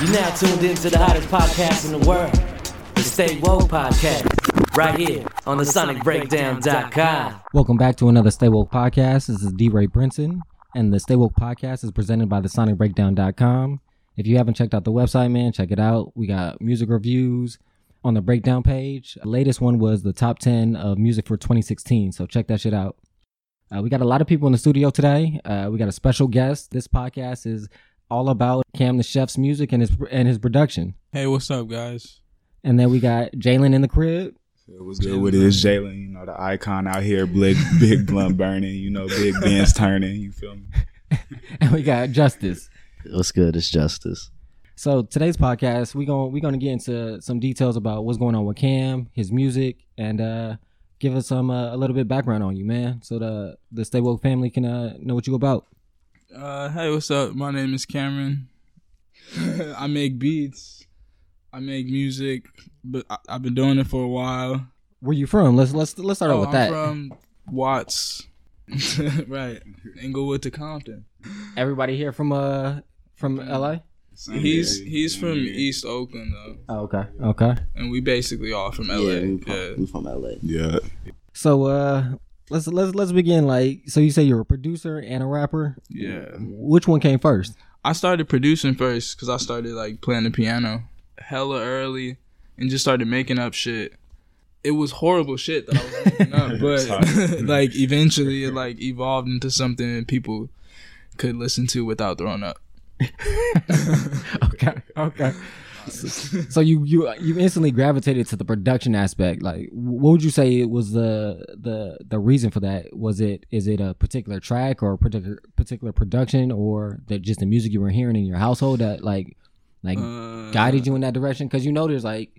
You're now tuned into the hottest podcast in the world, the Stay Woke Podcast, right here on the SonicBreakdown.com. Welcome back to another Stay Woke podcast. This is D. Ray Brinson, and the Stay Woke podcast is presented by the SonicBreakdown.com. If you haven't checked out the website, man, check it out. We got music reviews on the breakdown page. The latest one was the top 10 of music for 2016, so check that shit out. Uh, we got a lot of people in the studio today. Uh, we got a special guest. This podcast is all about Cam the Chef's music and his and his production. Hey, what's up, guys? And then we got Jalen in the crib. It was good with it. It's Jalen, you know, the icon out here, big, big blunt burning, you know, big Benz turning. You feel me? and we got Justice. What's good? It's Justice. So today's podcast, we going we're gonna get into some details about what's going on with Cam, his music, and uh, give us some uh, a little bit background on you, man, so the the Stay Woke family can uh, know what you about. Uh, hey, what's up? My name is Cameron. I make beats. I make music, but I, have been doing it for a while. Where you from? Let's let's let's start oh, out with I'm that. from Watts, right? Inglewood to Compton. Everybody here from uh from LA. He's he's from East Oakland though. Oh, okay, okay. And we basically all from LA. Yeah, we from, yeah. we from LA. Yeah. So uh, let's let's let's begin. Like, so you say you're a producer and a rapper. Yeah. Which one came first? I started producing first because I started like playing the piano hella early and just started making up shit. It was horrible shit that I was making up, but like eventually it like evolved into something people could listen to without throwing up. okay, okay. So, you you you instantly gravitated to the production aspect. Like, what would you say was the the the reason for that? Was it is it a particular track or a particular particular production or that just the music you were hearing in your household that like like Uh, guided you in that direction? Because you know there's like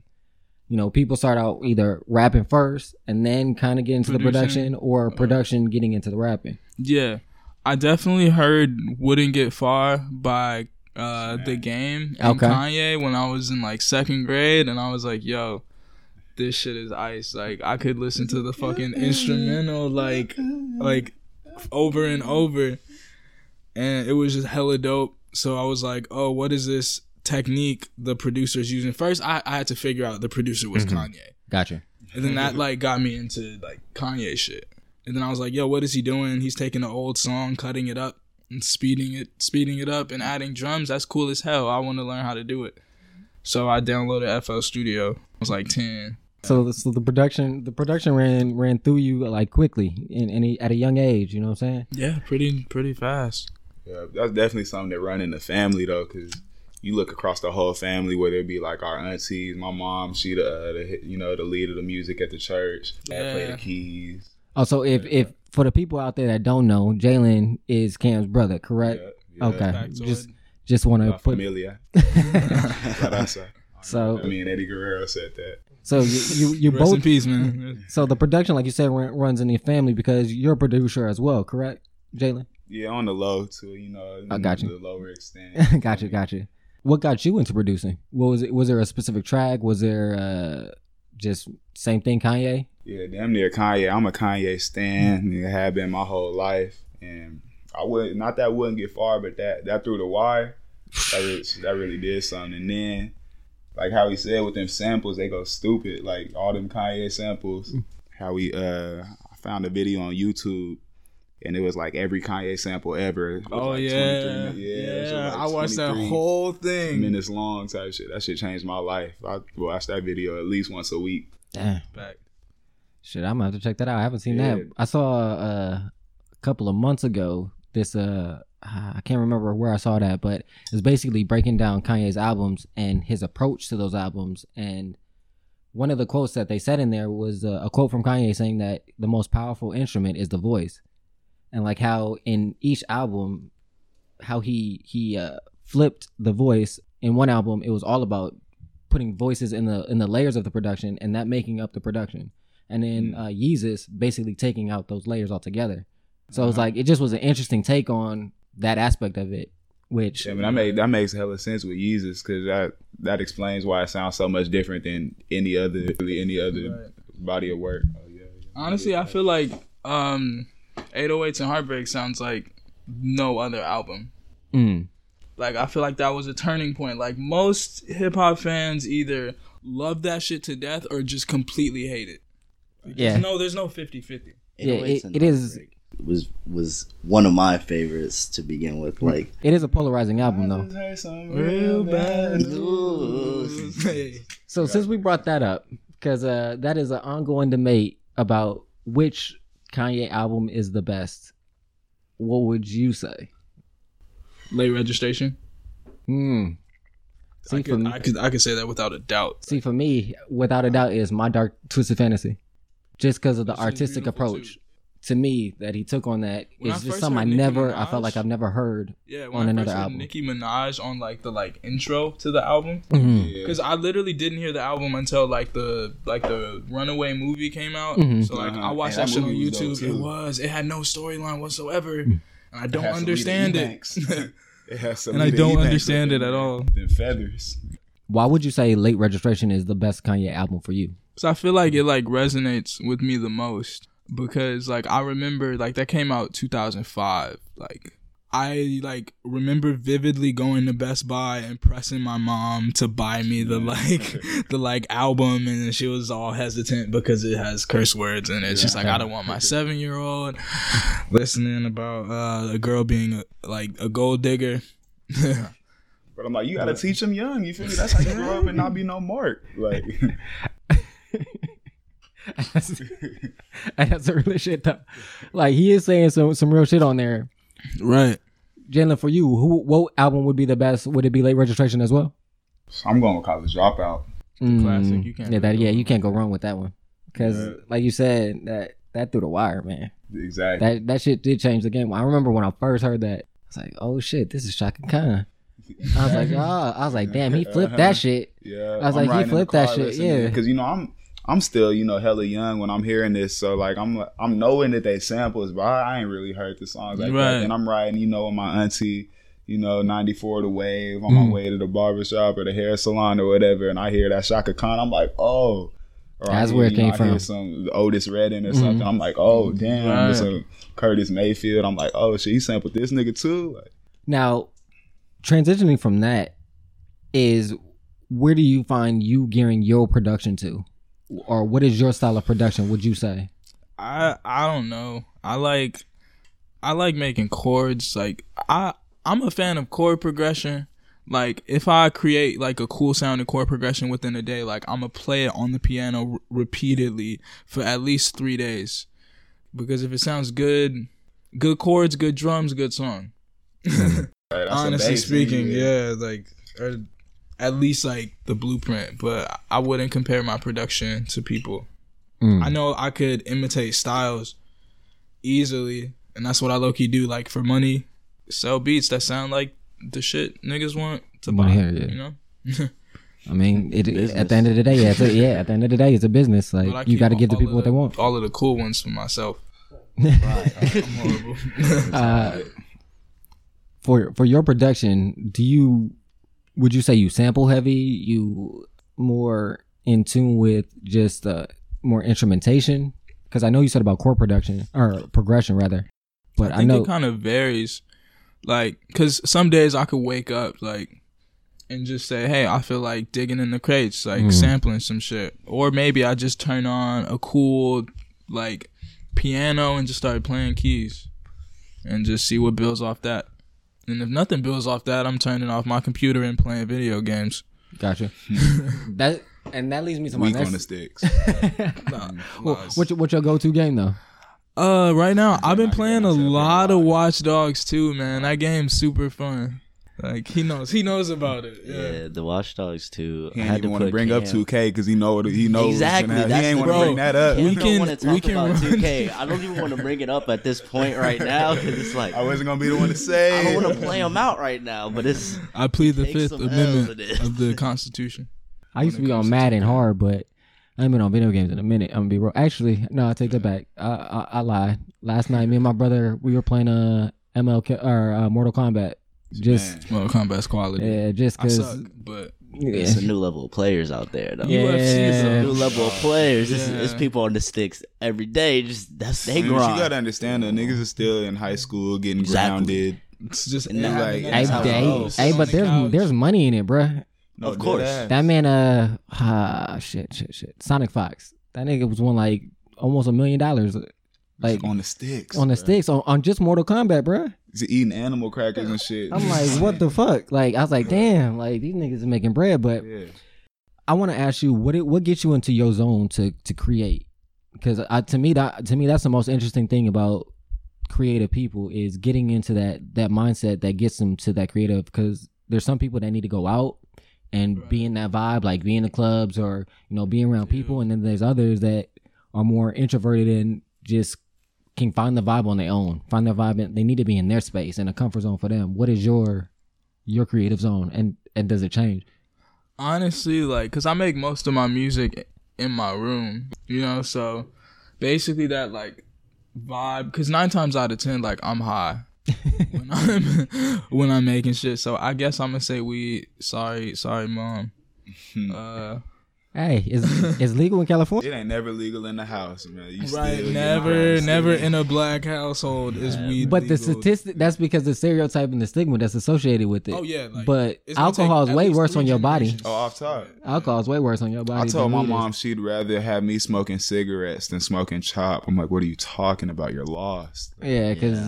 you know people start out either rapping first and then kind of get into the production or production getting into the rapping. Yeah, I definitely heard "Wouldn't Get Far" by uh, the Game and Okay. Kanye when I was in like second grade, and I was like, "Yo, this shit is ice." Like I could listen to the fucking instrumental like like over and over, and it was just hella dope. So I was like, "Oh, what is this technique the producer's using?" First, I, I had to figure out the producer was Kanye. Gotcha. And then that like got me into like Kanye shit. And then I was like, yo, what is he doing? He's taking an old song, cutting it up and speeding it speeding it up and adding drums. That's cool as hell. I want to learn how to do it. So I downloaded FL Studio. I was like 10. So, so the production, the production ran ran through you like quickly in any at a young age. You know what I'm saying? Yeah, pretty pretty fast. Yeah, that's definitely something that run in the family though, because you look across the whole family, whether it be like our aunties, my mom, she the, uh, the you know the lead of the music at the church, Dad play the keys. Oh, so if if for the people out there that don't know, Jalen is Cam's brother, correct? Yeah, yeah. Okay, just just want to put familia. What I say. so I mean, Eddie Guerrero said that. so you you, you Rest in both peace, man. so the production like you said runs in your family because you're a producer as well, correct, Jalen? Yeah, on the low too, you know. I got you. The lower extent. Got gotcha, gotcha. What got you into producing? What was it? Was there a specific track? Was there uh just same thing, Kanye? Yeah, damn near Kanye. I'm a Kanye stan. It have been my whole life, and I would not that wouldn't get far, but that that through the wire, that really, that really did something. And then, like how he said with them samples, they go stupid. Like all them Kanye samples. How we uh, I found a video on YouTube. And it was like every Kanye sample ever. Oh like 23 yeah, minutes. it was yeah. like I watched that whole thing. minutes long type shit. That shit changed my life. I watch that video at least once a week. Damn. Back. Shit, I'm gonna have to check that out. I haven't seen Yeah. that. I saw uh, a couple of months ago this uh I can't remember where I saw that, but it's basically breaking down Kanye's albums and his approach to those albums. And one of the quotes that they said in there was uh, a quote from Kanye saying that the most powerful instrument is the voice, and like how in each album, how he he uh, flipped the voice in one album, it was all about putting voices in the in the layers of the production and that making up the production and then uh, Yeezus basically taking out those layers altogether. So it's like it just was an interesting take on that aspect of it, which Yeah, I mean, that make that makes hella sense with Yeezus because that that explains why it sounds so much different than any other really any other body of work. Oh, yeah, yeah. Honestly, I feel like um 808s and Heartbreak sounds like no other album. mm, Like I feel like that was a turning point. Like most hip hop fans either love that shit to death or just completely hate it. Yeah. No, there's no 50-50. Yeah, it- it is- Heartbreak Was was one of my favorites to begin with. Like It is a polarizing album though. Real bad news. Hey. So since we brought that up, because uh, that is an ongoing debate about which Kanye album is the best, what would you say? Late registration. Hmm. See I for could, me, I could I could say that without a doubt. see for me, without a doubt, is my dark twisted fantasy, just because of the That shit is artistic approach. too. To me, that he took on that When I just something I heard Nicki never, I felt like I've never heard. Yeah, on when I another heard album. Nicki Minaj on like the like intro to the album, because I literally didn't hear the album until like the like the Runaway movie came out. Mhm. So like Uh-huh. I watched And that that shit on movie was dope, YouTube. It was it had no storyline whatsoever, Mm. and I don't It understand it. It has And I don't understand it at all. Them feathers. Why would you say Late Registration is the best Kanye album for you? So I feel like it like resonates with me the most because like I remember like that came out 2005. Like I like remember vividly going to Best Buy and pressing my mom to buy me the like the like album and she was all hesitant because it has curse words in it. She's like I don't want my 7-year-old listening about uh, a girl being a, like a gold digger. But I'm like, you gotta teach them young. You feel me? That's how you grow up and not be no mark. Like, And that's a real shit though. Like he is saying some some real shit on there. right. Jalen, for you, who what album would be the best? Would it be Late Registration as well? I'm going with college dropout. classic. Mm. You can't Yeah, that yeah, you can't go wrong with that one. Because Yeah. like you said, that that through the wire, man. Exactly. That that shit did change the game. I remember when I first heard that, I was like, oh shit, this is Chaka Khan. I was like, oh, I was like, damn, he flipped that shit. Yeah, I was like, he flipped that shit, yeah. because you know I'm I'm still you know hella young when I'm hearing this, so like I'm I'm knowing that they samples, but I, I ain't really heard the songs like Right. that. And I'm riding, you know, with my auntie, you know, 94 the wave on my Mm. way to the barbershop or the hair salon or whatever, and I hear that Chaka Khan, I'm like, oh. Or That's hear, where it came know, I hear from. Some Otis Redding or Mhm. something. I'm like, oh damn, Right. this a Curtis Mayfield. I'm like, oh shit, he sampled this nigga too. Like, Now, transitioning from that is where do you find you gearing your production to, or what is your style of production? Would you say? I I don't know. I like I like making chords. Like I I'm a fan of chord progression. Like if I create like a cool sounding chord progression within a day, like I'm gonna play it on the piano r- repeatedly for at least three days. Because if it sounds good, good chords, good drums, good song. right, Honestly bass, speaking, nigga. yeah, like or at least like the blueprint. But I wouldn't compare my production to people. Mm. I know I could imitate styles easily, and that's what I low key do. Like for money, sell beats that sound like the shit niggas want to buy. Wanna hear, yeah. You know, I mean, it, Business. at the end of the day, yeah, it's a, yeah. At the end of the day, it's a business. Like you got to give the people of what they want. All of the cool ones for myself. right. I'm horrible. Uh, for for your production, do you would you say you sample heavy? You more in tune with just uh, more instrumentation? Because I know you said about chord production or progression rather, but I I, think know it kind of varies. Like, cause some days I could wake up like and just say, "Hey, I feel like digging in the crates, like Mhm. sampling some shit," or maybe I just turn on a cool like piano and just start playing keys and just see what builds off that. And if nothing builds off that, I'm turning off my computer and playing video games. gotcha. that and that leads me to my Weak on the sticks. Nah, Well, what's your, what's your go to game though? Uh, right now I've been playing a lot of involved. Watch Dogs too, man. That game's super fun. Like he knows, he knows about it. Yeah. Yeah, the Watch Dogs too. He I had even to want to put bring up 2K because he know what he knows. Exactly. He ain't the want to bring that up. Cam We don't can- want to we talk can about run- 2K. I don't even want to bring it up at this point right now because it's like I wasn't gonna be the one to say. I don't want to play him out right now. But it's I plead the Fifth Amendment of the Constitution. I used to be on comes to Madden hard, but I ain't been on video games in a minute. I'm gonna be real. Actually, no, I take that back. I, I, I lied. Last night, me and my brother, we were playing uh ML or uh, Mortal Kombat. Just Well, combat's quality. yeah, just cause suck, but it's a new level of players out there. Though. Yeah. UFC is Yeah. a New level of players. It's, Yeah. it's people on the sticks every day. Just that's they mean, but grind. you gotta understand that niggas are still in high school getting Exactly. grounded. It's just And then, like, that Hey, That's hey, hey, but there's couch. there's money in it, bruh. No, Of course. That man, uh, ah, shit, shit, shit. Sonic Fox. That nigga was won like almost a million dollars, like on the sticks. on the bruh. sticks on, on just Mortal Kombat, bruh. He's eating animal crackers and shit. I'm like, what the fuck? Like, I was like, damn, like these niggas is making bread. But Yeah. I want to ask you, what it, what gets you into your zone to to create? Because to me, that to me, that's the most interesting thing about creative people is getting into that that mindset that gets them to that creative. Because there's some people that need to go out and be in that vibe, like be in the clubs or you know be around people, and then there's others that are more introverted and just can find the vibe on their own, find their vibe. And they need to be in their space and a comfort zone for them. What is your your creative zone, and and does it change? honestly like because i make most of my music in my room you know so basically that like vibe because nine times out of ten like i'm high when i'm when i'm making shit so i guess i'm gonna say we sorry sorry mom uh Hey, it's it's legal in California. It ain't never legal in the house, man. You right still never getting never in a black household is weed But the statistic that's because the stereotype and the stigma that's associated with it. oh yeah like, but alcohol is way worse on your body. generations. Oh, off top. Alcohol is way worse on your body. I told than my weed is. mom she'd rather have me smoking cigarettes than smoking chop. I'm like, what are you talking about? You're lost. Yeah, because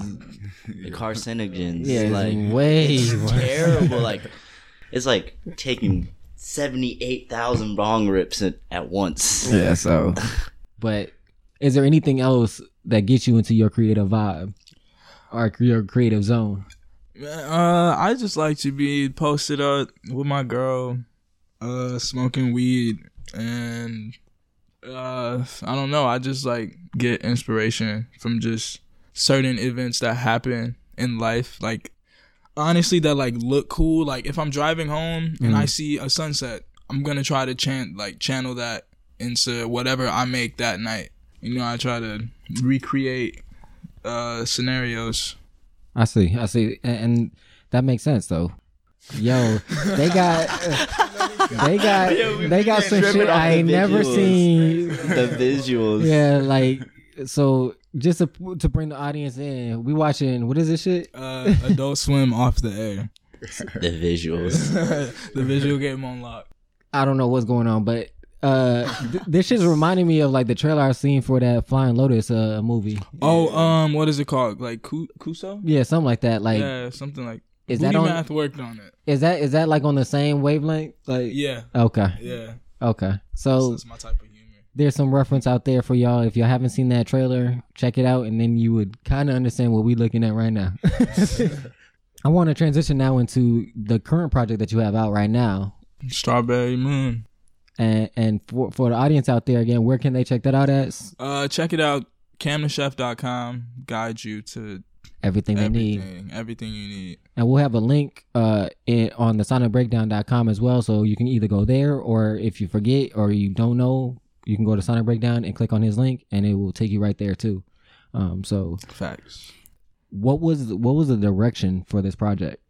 The carcinogens. yeah, it's like way worse. terrible. like it's like taking seventy eight thousand bong rips at, at once. Yeah, so. But is there anything else that gets you into your creative vibe or your creative zone? Uh, I just like to be posted up with my girl, uh, smoking weed, and uh, I don't know. I just like get inspiration from just certain events that happen in life. Like honestly, that like look cool. Like if I'm driving home and I see a sunset, I'm gonna try to chant like channel that into whatever I make that night. You know, I try to recreate uh scenarios. I see, I see, and, and that makes sense though. Yo, they got, they got, they got some shit I the ain't never seen. the visuals. Yeah, like so. Just to, to bring the audience in, we watching what is this shit? uh, Adult Swim off the air. The visuals. the visual game on lock. I don't know what's going on, but uh, th- this shit's reminding me of like the trailer I seen for that Flying Lotus uh movie. Oh, um, what is it called? Like Ku- Kuso? Yeah, something like that. Like, yeah, something like. is Booty that on? Math worked on it. Is that is that like on the same wavelength? Like, Yeah, okay, yeah. okay. So That's my type of humor. There's some reference out there for y'all. If y'all haven't seen that trailer, check it out, and then you would kind of understand what we're looking at right now. I want to transition now into the current project that you have out right now, Strawberry Moon. and and for for the audience out there again, where can they check that out at? Uh, check it out. CamTheChef.com guides you to Everything they need. everything, everything you need. And we'll have a link uh in, on the sonicbreakdown.com as well. So you can either go there or if you forget or you don't know, you can go to Sonic Breakdown and click on his link and it will take you right there too. Um so Facts. what was what was the direction for this project?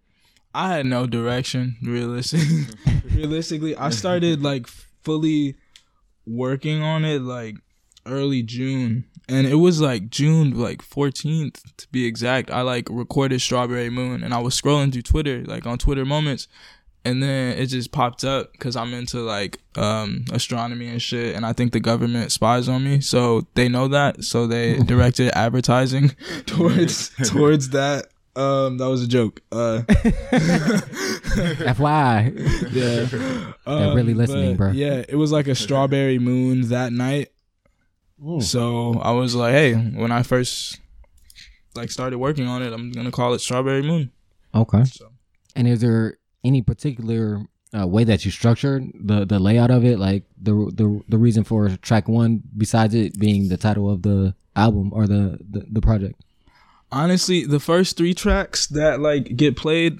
I had no direction, realistically. realistically, I started like fully working on it like early June. And it was like June like 14th to be exact. I like recorded Strawberry Moon and I was scrolling through Twitter, like on Twitter moments. And then it just popped up because I'm into like um, astronomy and shit. And I think the government spies on me. So they know that. So they directed advertising towards towards that. Um, that was a joke. Uh, FYI. yeah. They're really listening, bro. Yeah, it was like a strawberry moon that night. So I was like, hey, when I first like started working on it, I'm gonna call it Strawberry Moon. Okay. So And is there any particular uh, way that you structured the the layout of it, like the the the reason for track one, besides it being the title of the album or the the, the project? honestly, the first three tracks that like get played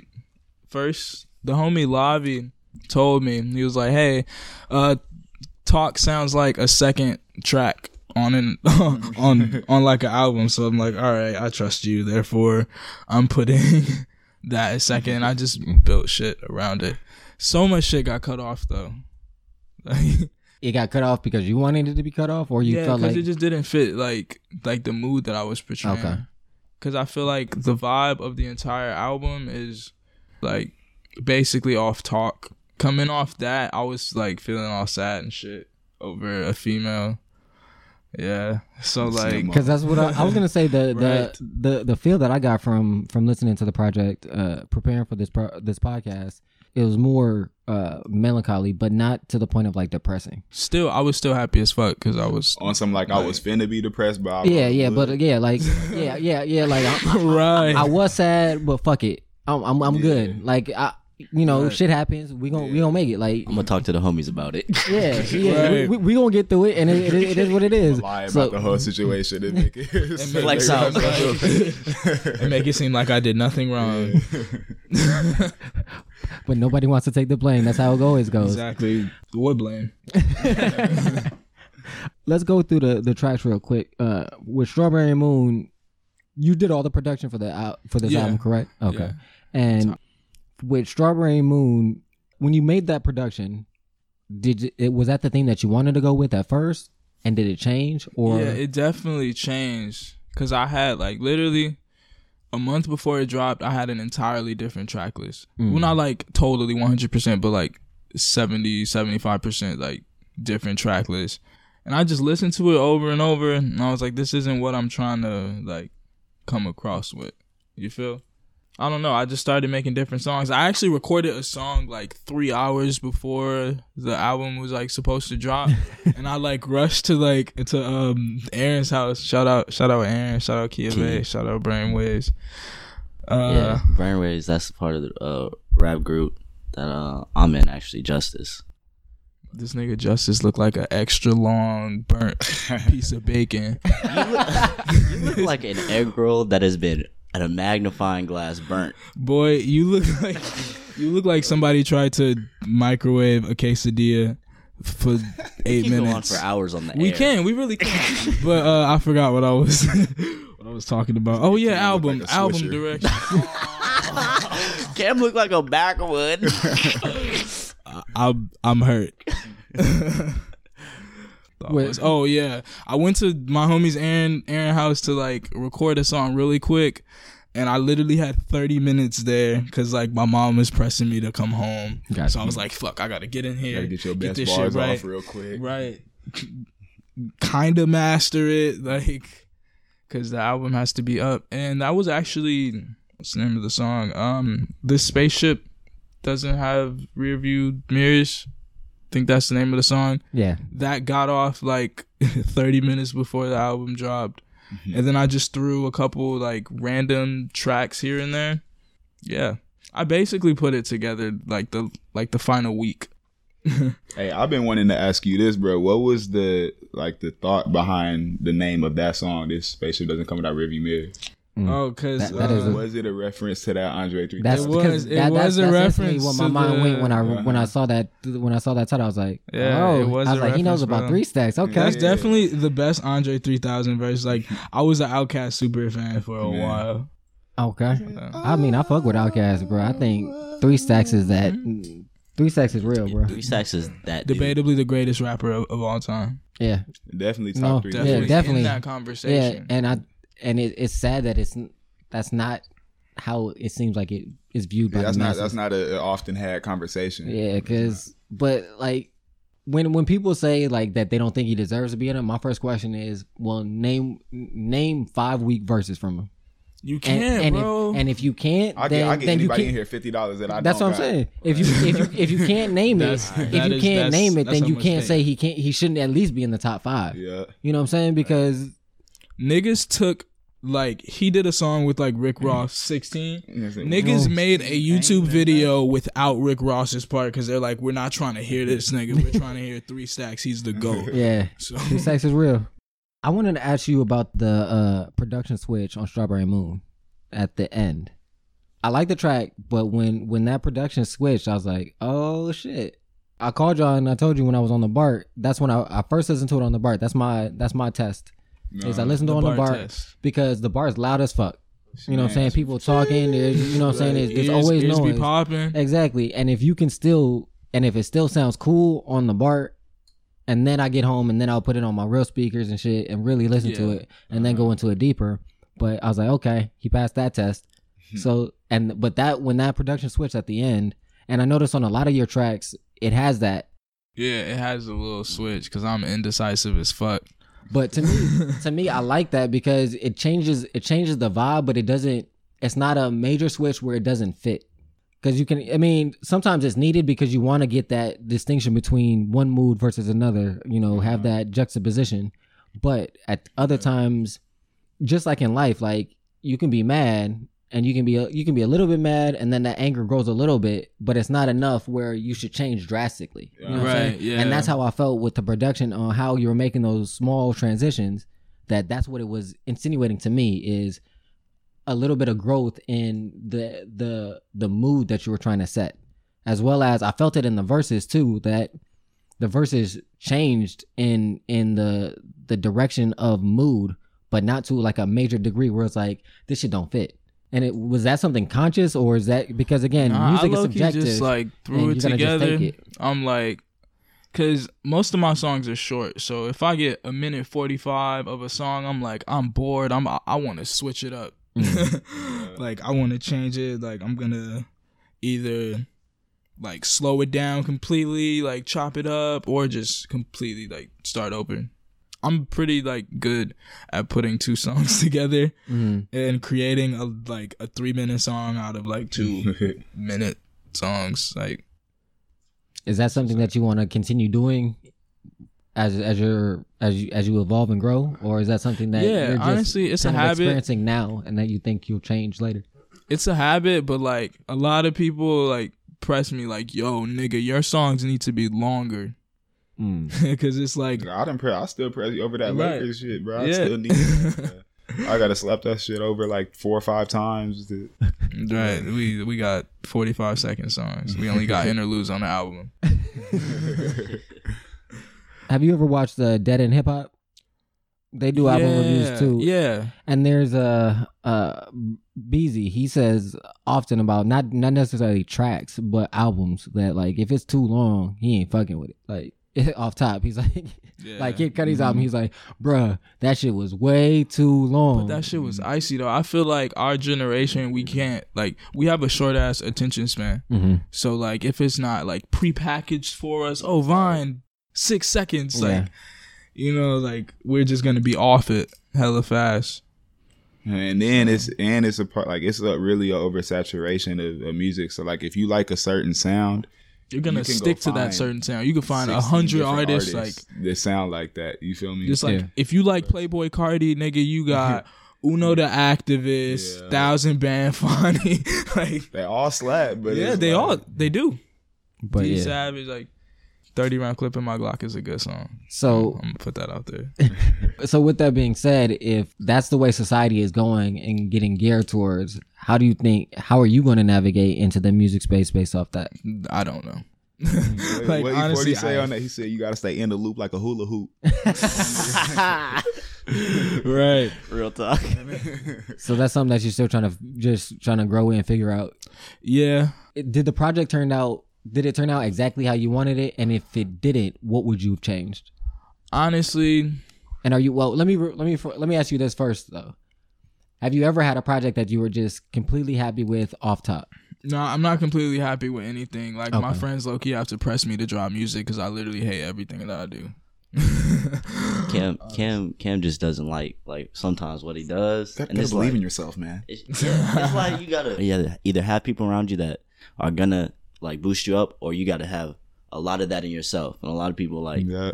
first, the homie Lavi told me he was like, hey, uh, talk sounds like a second track on an on on like an album. So I'm like, all right, I trust you. Therefore, I'm putting that as second. I just mm-hmm. built shit around it. So much shit got cut off though. It got cut off because you wanted it to be cut off, or you yeah, felt like it just didn't fit like like the mood that I was portraying. Okay. because I feel like the vibe of the entire album is like basically off talk. Coming off that, I was like feeling all sad and shit over a female. Yeah, so like because that's what I, I was gonna say. The Right. the the the feel that I got from from listening to the project, uh, preparing for this pro- this podcast, it was more uh melancholy, but not to the point of like depressing. still, I was still happy as fuck because I was On some like I was finna be depressed, but I Yeah, yeah, good. but uh, yeah, like yeah, yeah, yeah, like I, right. I was sad, but fuck it, I'm I'm, I'm Yeah. good. Like I, you know, Right. shit happens. We gon' we gonna make it. Like I'm gonna talk to the homies about it. yeah, yeah, Right. we, we, we gonna get through it, and it, it, it is what it is. lie about the whole situation and make it Flex out. and make it seem like I did nothing wrong. but nobody wants to take the blame. That's how it always goes. Exactly. What blame? let's go through the the tracks real quick. Uh, with Strawberry Moon, you did all the production for the al- for this Yeah. album, correct? Okay. Yeah. And with Strawberry Moon, when you made that production, did you, it was that the thing that you wanted to go with at first, and did it change or? yeah, it definitely changed because I had like literally a month before it dropped, I had an entirely different track list. Mm. Well, not like totally 100%, but like 70, 75% like different track list. And I just listened to it over and over, and I was like, this isn't what I'm trying to like come across with. You feel? I don't know. I just started making different songs. I actually recorded a song like three hours before the album was like supposed to drop, and I like rushed to like to um Aaron's house. Shout out, shout out Aaron. Shout out Kia Key. Bay. Shout out Brainwaves. Uh, yeah, Brainwaves. That's part of the uh, rap group that uh, I'm in. Actually, Justice. This nigga Justice looked like an extra long burnt piece of bacon. You look like an egg roll that has been at a magnifying glass burnt. Boy, you look like you look like somebody tried to microwave a quesadilla for eight You can go on minutes. for hours on the We air. can, we really can. but uh, I forgot what I was what I was talking about. Oh yeah, Cam album, like album swisher. direction. Cam look like a backwood. I'm I'm hurt. Thought Wait. was- oh yeah, I went to my homie's Aaron Aaron house to like record a song really quick, and I literally had 30 minutes there because like my mom was pressing me to come home. Gotcha. So I was like, "Fuck, I gotta get in here, get your best this bars shit right, off real quick. right, kind of master it, like, because the album has to be up." And that was actually what's the name of the song? Um, this spaceship doesn't have rear view mirrors. Think that's the name of the song. yeah. That got off like 30 minutes before the album dropped. Mm-hmm. And then I just threw a couple like random tracks here and there. Yeah. I basically put it together like the like the final week. Hey, I've been wanting to ask you this, bro. What was the like the thought behind the name of that song? This spaceship doesn't come without rearview mirror. Mm. Oh, cause That- that is uh, was it a reference to that Andre three? That's It because was- it that, was that's, a that's reference what my to mind went when I the- when I saw that when I saw that title. I was like, Yeah, oh, it was I was a like, he knows reference, about three stacks. Okay, that's Yeah. definitely the best Andre 3000 verse. Like I was an Outkast super fan for a Man. while. okay. Yeah. I mean, I fuck with Outkast, bro. I think three stacks is that. Three stacks is real, bro. Three Stacks is that dude. Debatably the greatest rapper of, of all time. Yeah, Definitely top No, three. Yeah, Definitely, definitely. in that conversation. yeah, conversation. and I and it, it's sad that it's that's not how it seems like it is viewed by Yeah, that's the not masses. that's not a, a often had conversation. Yeah, because but like when when people say like that they don't think he deserves to be in it, my first question is, well, name name five weak verses from him. you can't, and bro. if, and if you can't, I then get, I get then you anybody in can't. here fifty dollars that I That's don't what I'm got. saying. If you if you if you can't name it, That's- if you is- can't name it, then you can't say he can't. He shouldn't at least be in the top five. Yeah. You know what I'm saying? Because Niggas took like he did a song with like Rick Ross 16. Niggas Niggas made a YouTube video without Rick Ross's part because they're like, we're not trying to hear this nigga. We're trying to hear three stacks. He's the goat. yeah, So Three Stacks is real. I wanted to ask you about the uh, production switch on Strawberry Moon at the end. I like the track, but when when that production switched, I was like, oh shit. I called y'all and I told you when I was on the BART. That's when I, I first listened to it on the BART. That's my that's my test. Is I listened to on the bar test. because the bar is loud as fuck. You know what I'm saying? People talking. You know what I'm saying? There's, there's Ears- always ears noise. be popping. Exactly. And if you can still, and if it still sounds cool on the bar, and then I get home and then I'll put it on my real speakers and shit and really listen to it and then go into it deeper. But I was like, okay, he passed that test. Hmm. so and but that when that production switched at the end, and I noticed on a lot of your tracks, it has that. Yeah, it has a little switch because I'm indecisive as fuck. But to me, to me, I like that because it changes it changes the vibe, but it doesn't. It's not a major switch where it doesn't fit. Because you can, I mean, sometimes it's needed because you want to get that distinction between one mood versus another. You know, have mm-hmm. that juxtaposition. But at other times, just like in life, like you can be mad and you can be a, you can be a little bit mad, and then that anger grows a little bit, but it's not enough where you should change drastically. You know Right, yeah. And that's how I felt with the production on how you were making those small transitions. That that's what it was insinuating to me is a little bit of growth in the the the mood that you were trying to set, as well as I felt it in the verses too that the verses changed in in the the direction of mood, but not to like a major degree where it's like this shit don't fit. And it was that something conscious or is that because again Nah, music I is subjective. just like threw it together. it. I'm like, cause most of my songs are short. So if I get a minute forty five of a song, I'm like, I'm bored. I'm I, want to switch it up. Mm. like I want to change it. Like I'm gonna either like slow it down completely, like chop it up, or just completely like start over. I'm pretty like good at putting two songs together Mhm. and creating a like a three minute song out of like two minute songs. Like Is that something that you want to continue doing as as your as you as you evolve and grow, or is that something that Yeah, you're just honestly, it's a habit. experiencing now and that you think you'll change later? it's a habit, but like a lot of people like press me like, "Yo, nigga, your songs need to be longer," Mm. because it's like, I done press. I still press you over that Right. Lakers shit, bro. I Yeah. still need. It. I gotta slap that shit over like four or five times. to- right, we we got forty five second songs. We only got interludes on the album. Have you ever watched the Dead End Hip Hop? They do album reviews too. Yeah, And there's a uh Beezy. He says often about not not necessarily tracks, but albums that like if it's too long, he ain't fucking with it. Like off top, he's like, yeah. like Kid Cudi's album. He's like, bruh, that shit was way too long. But that shit was icy though. I feel like our generation, we can't like we have a short ass attention span. hmm So like if it's not like prepackaged for us, oh Vine, six seconds, like Yeah. you know, like we're just gonna be off it hella fast. And then it's and it's a part like it's a really a oversaturation of, of music. So like if you like a certain sound, You're gonna You can go stick to that certain sound. You can find a 60 hundred different artists, like that sound like that. You feel me? just like Yeah. if you like Playboi Carti, nigga, you got Uno the Activist, Yeah. Thouxanbanfauni, like they all slap, but yeah, they like- all they do. But D yeah. Savage, like thirty round clip in my Glock is a good song. So I'm gonna put that out there. so with that being said, if that's the way society is going and getting geared towards, how do you think? How are you going to navigate into the music space based off that? I don't know. What, like what honestly, he say I- on that? He said you gotta stay in the loop like a hula hoop. right. Real talk. So that's something that you're still trying to just trying to grow in, and figure out. Yeah. It- Did the project turn out? Did it turn out exactly how you wanted it? And if it didn't, what would you have changed? Honestly, And are you well? Let me let me let me ask you this first though. Have you ever had a project that you were just completely happy with off top? no, I'm not completely happy with anything. Like my friends, low key, have to press me to draw music because I literally hate everything that I do. Cam Cam Cam just doesn't like like sometimes what he does. Gotta and it's believe like, in yourself, man. It's, yeah, it's like you gotta yeah, either have people around you that are gonna like boost you up, or you gotta have a lot of that in yourself. And a lot of people like Yeah.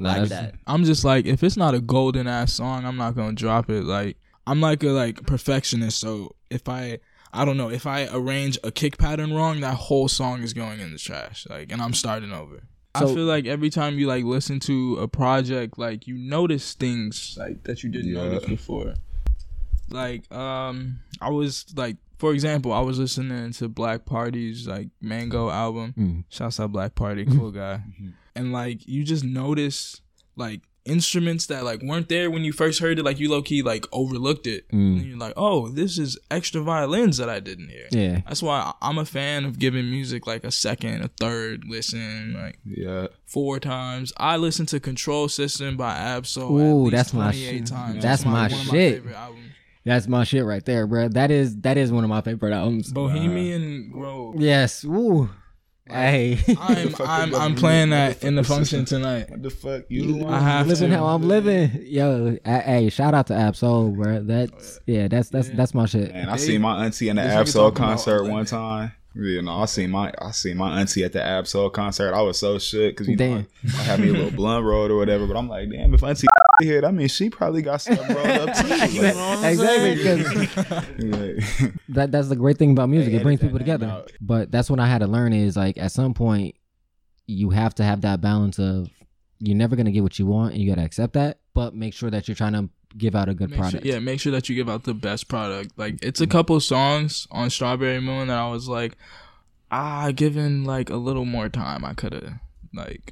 Like that's- that. I'm just like, if it's not a golden ass song, I'm not gonna drop it. Like I'm like a like perfectionist, so if I I don't know if I arrange a kick pattern wrong, that whole song is going in the trash. Like, and I'm starting over. I feel like every time you like listen to a project, like you notice things like that you didn't Yeah. notice before. Like, um, I was like, for example, I was listening to Black Party's like Mango album. Mm. Shouts out Black Party, cool guy. and like you just notice like instruments that like weren't there when you first heard it, like you low key like overlooked it. Mm. And you're like, oh, this is extra violins that I didn't hear. Yeah. That's why I'm a fan of giving music like a second, a third listen, like Yeah. four times. I listen to Control System by Ab-Soul. Ooh, that's my shit. times. That's my of shit. Favorite albums. That's my shit right there, bro. That is that is one of my favorite albums. Bohemian Grove. Yes. Woo. Hey. I'm I'm I'm playing that in the function tonight. What the fuck you? I have living to. how I'm living. Yo, hey, shout out to Ab-Soul, bro. That's yeah, that's that's that's my shit. Man, I seen my auntie in the Ab-Soul concert one time. You know, I seen my I seen my auntie at the Ab-Soul concert. I was so shook because you know Damn. I, I had me a little blunt rolled or whatever. But I'm like, damn, if auntie here, that means she probably got something rolled up too. Like, exactly, because like, that that's the great thing about music. They It brings people together. out. But that's what I had to learn is like at some point you have to have that balance of you're never gonna get what you want and you gotta accept that, but make sure that you're trying to give out a good Make sure, product. yeah, make sure that you give out the best product. Like it's a couple songs on Strawberry Moon that I was like, ah, given like a little more time, I could have like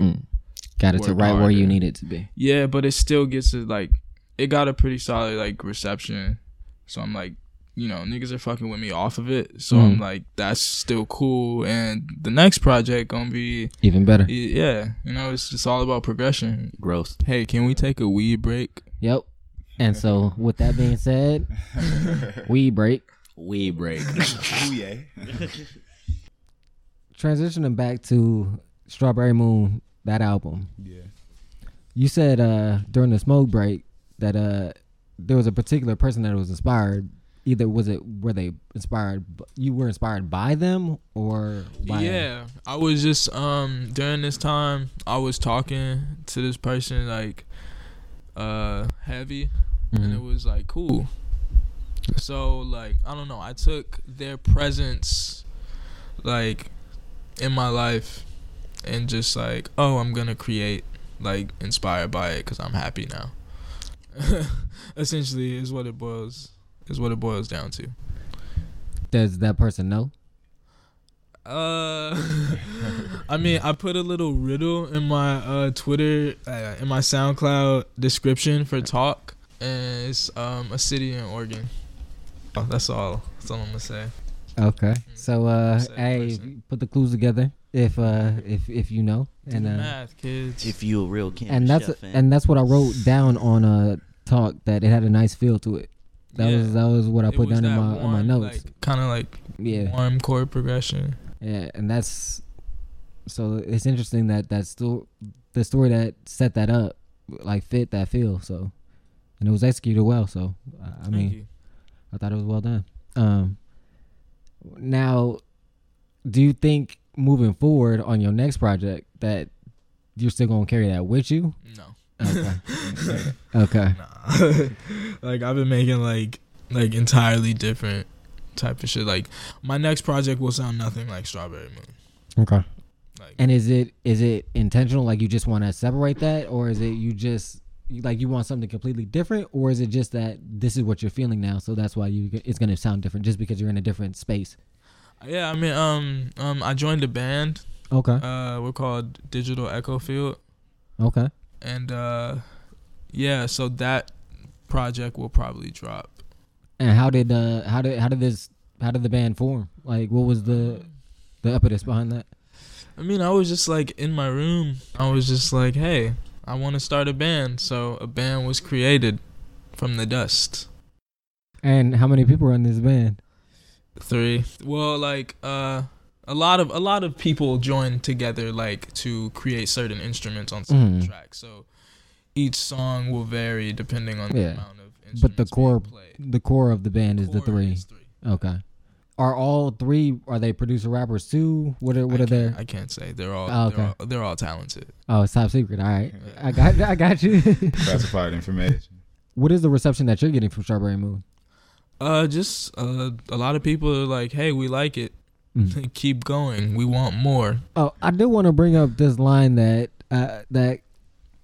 Got it to Work right where you need it to be. yeah, but it still gets it like it got a pretty solid like reception. So I'm like, you know, niggas are fucking with me off of it. So I'm Mhm. like, that's still cool. And the next project gonna be Even better. yeah, you know, it's just all about progression. Growth. Hey, can we take a weed break? Yep. And so with that being said, we break. We break. Ooh, yeah. Transitioning back to Strawberry Moon, that album. yeah. You said uh during the smoke break that uh there was a particular person that was inspired. Either was it were they inspired? You were inspired by them or by yeah i was just um during this time i was talking to this person like uh heavy and it was like cool so like i don't know i took their presence like in my life and just like oh i'm gonna create like inspired by it because i'm happy now essentially is what it boils is what it boils down to Does that person know? Uh, I mean, I put a little riddle in my uh Twitter, uh, in my SoundCloud description for talk, and it's um a city in Oregon. Oh, that's all. That's all I'm gonna say. Okay. So uh hey, put the clues together if uh if if you know. And uh math, kids. if you a real camp and that's chef, man. and that's what I wrote down on a talk that it had a nice feel to it. That Yeah. was that was what I It put down in that my on my notes. like, kind of like yeah. warm chord progression. Yeah, and that's so it's interesting that that sto- the story that set that up like fit that feel. So, and it was executed well. So, I- I Thank mean, you. I thought it was well done. Um, now, do you think moving forward on your next project that you're still gonna carry that with you? no. Okay. okay. Nah. like I've been making like like entirely different type of shit. Like my next project will sound nothing like Strawberry Moon. Okay. Like And is it is it intentional? Like you just want to separate that, or is it you just like you want something completely different, or is it just that this is what you're feeling now, so that's why you it's gonna sound different just because you're in a different space? Yeah, I mean um um I joined a band. Okay. Uh we're called Digital Echo Field. Okay. And uh yeah, so that project will probably drop. And how did uh how did how did this how did the band form? Like what was the the impetus behind that? I mean, I was just like in my room. I was just like, "Hey, I want to start a band." So a band was created from the dust. And how many people are in this band? Three. Well, like uh a lot of a lot of people join together like to create certain instruments on certain Mhm. tracks. So each song will vary depending on the Yeah. amount of instruments But the core played. the core of the band is the three. is three. Okay. Are all three are they producer rappers too? What are what I are their can't- I can't say they're all, Oh, they're okay. all they're all talented. Oh, it's top secret. All right. I got I got you. Classified information. what is the reception that you're getting from Strawberry Moon? Uh, just uh, a lot of people are like, "Hey, we like it. Mm. Keep going. We want more." Oh, I do want to bring up this line that uh, that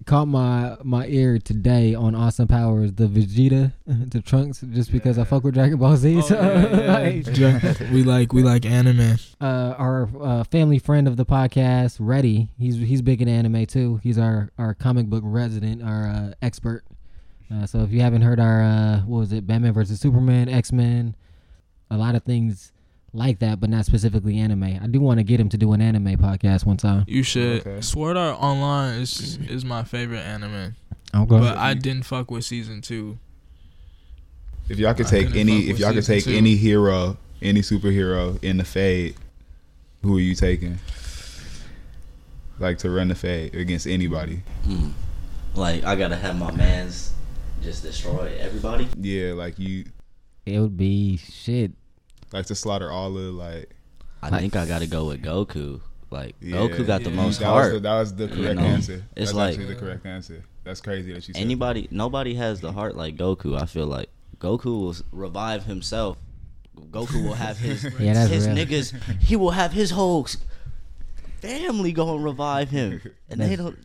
caught my my ear today on Austin Powers, the Vegeta, the Trunks, just because I fuck with Dragon Ball Z. Oh, so, yeah, yeah. we like we like anime. uh, our uh, family friend of the podcast, Reddy, he's he's big in anime too. He's our our comic book resident, our uh, expert. Uh, so if you haven't heard our uh, what was it, Batman versus Superman, X Men, a lot of things like that, but not specifically anime. I do want to get him to do an anime podcast one time. You should. Okay. Sword Art Online is is my favorite anime, Okay. but I didn't fuck with season two. If y'all could I take any, if y'all could take two. any hero, any superhero in the fade, who are you taking? Like to run the fade against anybody? Mm. Like I gotta have my man's just destroy everybody. Yeah, like you It would be shit. like to slaughter all of like. I Like- think I gotta go with Goku. Like Yeah, Goku got the most that Was heart. the, that was the You correct know, answer. it's That's like- actually the correct answer. That's crazy that you said. Anybody, nobody has the heart like Goku. I feel like Goku will revive himself. Goku will have his Yeah, that's his real. niggas. He will have his whole family go and revive him, and they don't.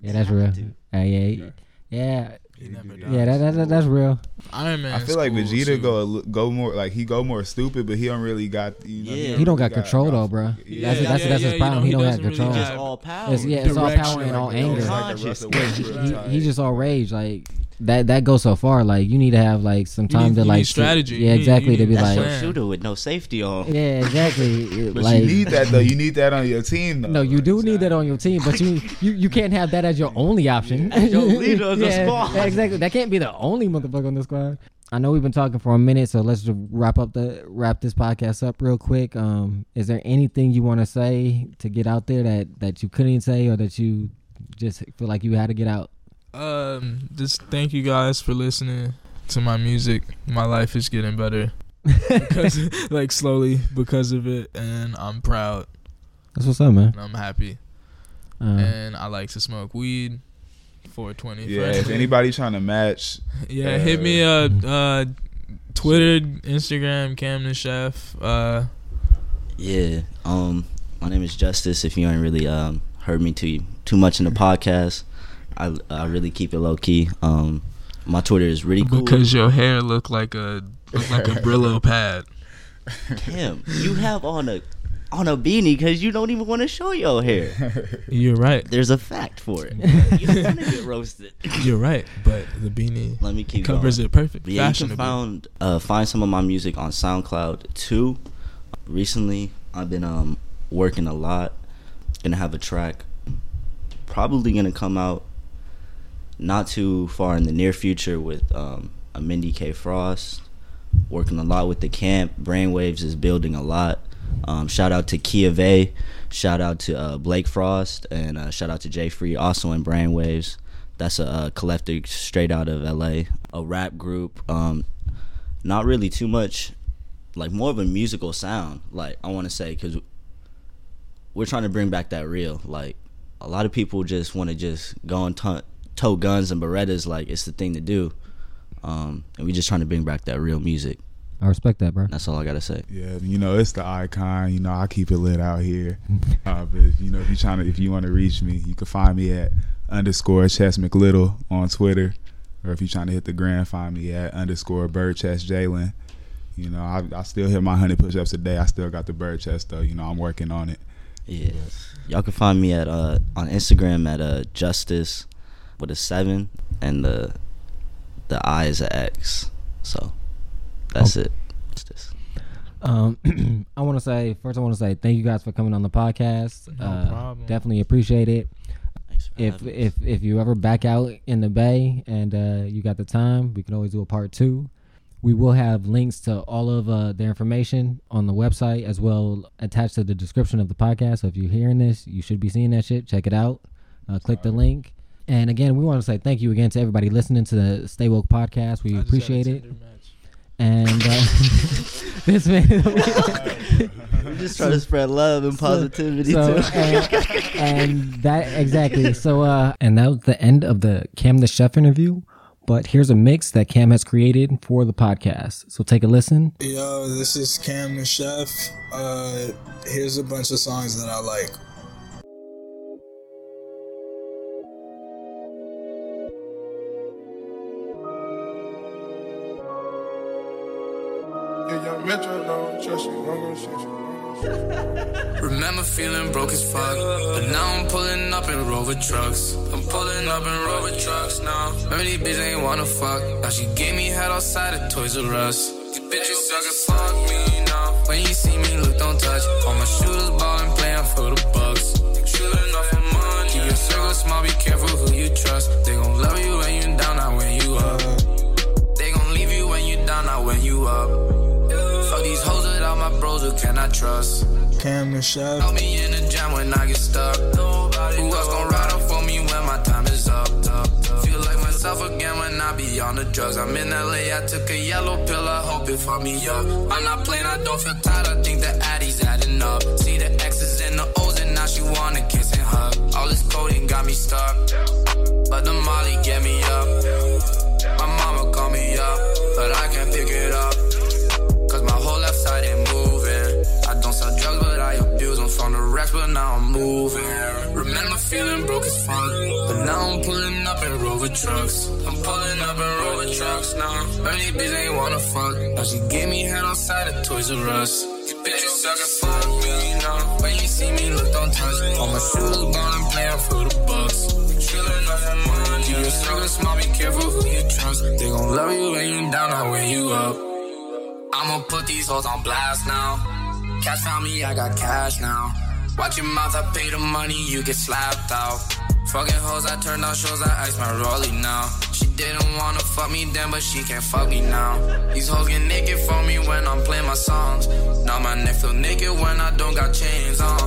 Yeah, that's real. have to. Uh, yeah, yeah, He never yeah. That, that, that- that's real. Iron Man. I feel like Vegeta go a go more like he go more stupid, but he don't really got you know. Yeah. He don't got really control though, bro. Yeah, that's that's, yeah, that's yeah, his you problem. know, he, he don't have doesn't really control. Just all power. It's, yeah, it's all power and all like, anger. Like the Conscious. Russell Yeah, Westbrook he, type. he just all rage like that. That goes so far. Like you need to have like some You time need- to you like need strategy. yeah, You need- exactly. you to be That's like, your shooter with no safety on. yeah, exactly. But like you need that though. You need that on your team though. no, you Like, do need that on your team, but you you, you can't have that as your only option. As your leader of the Yeah, squad. exactly. That can't be the only motherfucker on the squad. I know we've been talking for a minute, so let's just wrap up the wrap this podcast up real quick. Um, is there anything you want to say to get out there that that you couldn't say or that you just feel like you had to get out? Um, just thank you guys for listening to my music. My life is getting better because, like, slowly because of it, and I'm proud That's what's up, man. and I'm happy. Uh, and I like to smoke weed. 420. Yeah, if friendly. anybody trying to match, yeah, hit me up. Uh, Twitter, Instagram, Cam the Chef. Uh, Yeah. Um, my name is Justice. If you ain't really um heard me too too much in the podcast, I I really keep it low key. Um, my Twitter is really cool. because your hair look like a look like a Brillo pad. Damn, you have on a on a beanie because you don't even want to show your hair. You're right. There's a fact for it. You don't want to get roasted. You're right. But the beanie Let me keep covers going. it perfect. But yeah, you can Fashionable. found uh, find some of my music on SoundCloud too. Recently, I've been um working a lot. Gonna have a track, probably gonna come out not too far in the near future with um a Mindy K Frost. Working a lot with the camp. Brainwaves is building a lot. Um, shout out to Kia Vey. Shout out to uh, Blake Frost and uh, shout out to Jay Free, also in Brainwaves. That's a, uh collective straight out of LA, a rap group. Um, not really too much, like more of a musical sound. Like I want to say, because we're trying to bring back that real. Like a lot of people just want to just go and t- tow guns and Berettas like it's the thing to do. Um, and we just trying to bring back that real music. I respect that, bro. That's all I gotta say. yeah, you know it's the icon. You know I keep it lit out here. Uh, but you know if you trying to, if you want to reach me, you can find me at underscore Chess McLittle on Twitter, or if you trying to hit the gram, find me at underscore Bird Chess Jalen. You know I, I still hit my hundred push ups a day. I still got the bird chest though. You know I'm working on it. Yeah. Y'all can find me at uh on Instagram at uh justice with a seven and the the I is an X. So that's it. Justice. Um, I want to say first, I want to say thank you guys for coming on the podcast. No uh, problem. Definitely appreciate it. Thanks If if if you ever back out in the bay and uh, you got the time, we can always do a part two. We will have links to all of uh, the information on the website as well attached to the description of the podcast. So if you're hearing this, you should be seeing that shit. Check it out. Uh, click the link. And again, we want to say thank you again to everybody listening to the Stay Woke podcast. We I appreciate it. And uh, this man. we just try to spread love and positivity so, too. and, and that exactly. So, uh, and that was the end of the Cam the Chef interview. But here's a mix that Cam has created for the podcast. So take a listen. Yo, this is Cam the Chef. Uh, here's a bunch of songs that I like. Remember feeling broke as fuck, but now I'm pulling up in Rover trucks. I'm pulling up in Rover trucks now. Remember these bitches ain't wanna fuck. Now she gave me head outside of Toys R Us. These bitches suckin' fuck me now. When you see me, look, don't touch. All my shooters ballin', playin' for the bucks. Shooting off for money. Keep your circle small, be careful who you trust. They gon' love you when you down, not when you up. They gon' leave you when you down, trust. Cam the chef. Help me in the jam when I get stuck. Who else gon' ride up for me when my time is up? Feel like myself again when I be on the drugs. I'm in LA, I took a yellow pill, I hope it fuck me up. I'm not playing, I don't feel tired, I think the Addy's adding up. See the X's and the O's, and now she wanna kiss and hug. All this coding got me stuck, but the Molly get me up. My mama call me up, but I can't pick it up. Them from the racks, but now I'm moving. Remember feeling broke as fuck, but now I'm pulling up in Rover trucks. I'm pulling up in Rover trucks now. Bernie bitch ain't wanna fuck. Now she gave me head outside of Toys R Us. You bitches sucker fuck me, you know. When you see me, look, don't touch. All my shoes gone, playing for the bucks. Chillin' off my money. Your circle small, be careful who you trust. They gon' love you when you down, not when you up. I'ma put these hoes on blast now. Cash found me, I got cash now. Watch your mouth, I pay the money, you get slapped out. Fucking hoes, I turned on shows, I ice my rollie now. She didn't wanna fuck me then, but she can't fuck me now. These hoes get naked for me when I'm playing my songs. Now my neck feel naked when I don't got chains on.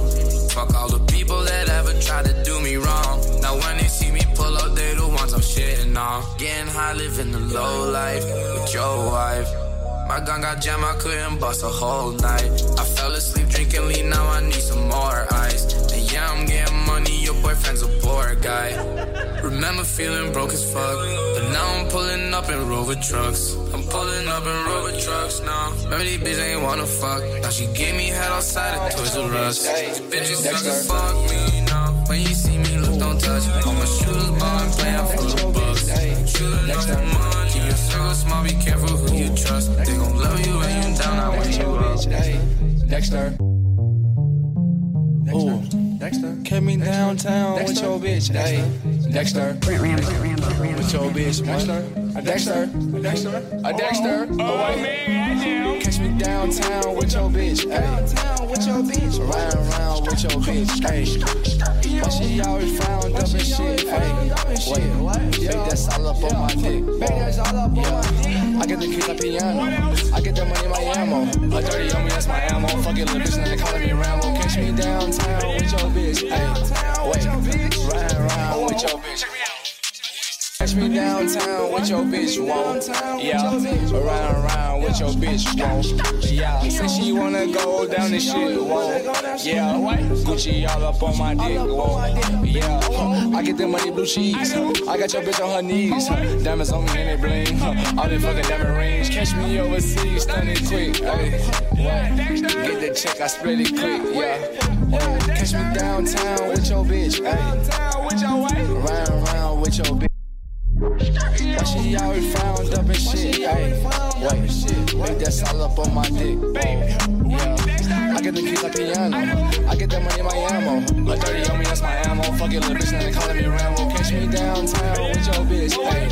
Fuck all the people that ever tried to do me wrong. Now when they see me pull up, they the ones I'm shitting on. Getting high, living the low life with your wife. My gun got jammed, I couldn't bust a whole night. I fell asleep drinking lean, now I need some more ice. And yeah, I'm getting money, your boyfriend's a poor guy. Remember feeling broke as fuck, but now I'm pulling up in Rover trucks. I'm pulling up in Rover trucks now. Remember these bitches ain't wanna fuck. Now she gave me head outside of Toys R Us. These bitches sucker fuck me now. When you see me, look, don't touch. All my shoes ballin', playing for the bucks. Chillin' off the money. Keep your circle small, be careful who you trust. They gon' love you when you down, not when you up. Dexter. Ooh. Dexter. Kept me downtown with your bitch. Hey, Dexter. With your bitch. Dexter. A Dexter. A Dexter. A Dexter. Oh, oh, oh man, Catch me downtown with your bitch. Downtown with your bitch. Riding around with your bitch. Hey. But she always found up and shit. Hey. Wait. Babe, that's all up on my dick. Babe, that's all up on my dick. I get the keys like piano. I get the money, my ammo. A dirty on me, that's my ammo. Fuck it, little bitch, now they calling me Rambo. Catch me downtown with your bitch. Hey. Wait. Riding around with your bitch. Catch me downtown with your bitch, whoa. Yeah, around around with your bitch, whoa. Yeah, say she wanna go down this shit, whoa. Yeah, Gucci all up on my dick, whoa. Yeah, I get the money blue cheese. I got your bitch on her knees. Diamonds on me and they bling. All the fucking diamond rings. Catch me overseas, stun it quick. Ay, Get the check, I split it quick, yeah. Catch me downtown with your bitch, ayy. Around around with your bitch. Why she always found up and shit, ayy. Wait, babe, that's all up on my dick, baby. Yeah, I get the keys like piano. I get that money, my ammo. A 30 on me, that's my ammo. Fuck it, little bitch, now they calling me Rambo. Catch me downtown with your bitch, ayy.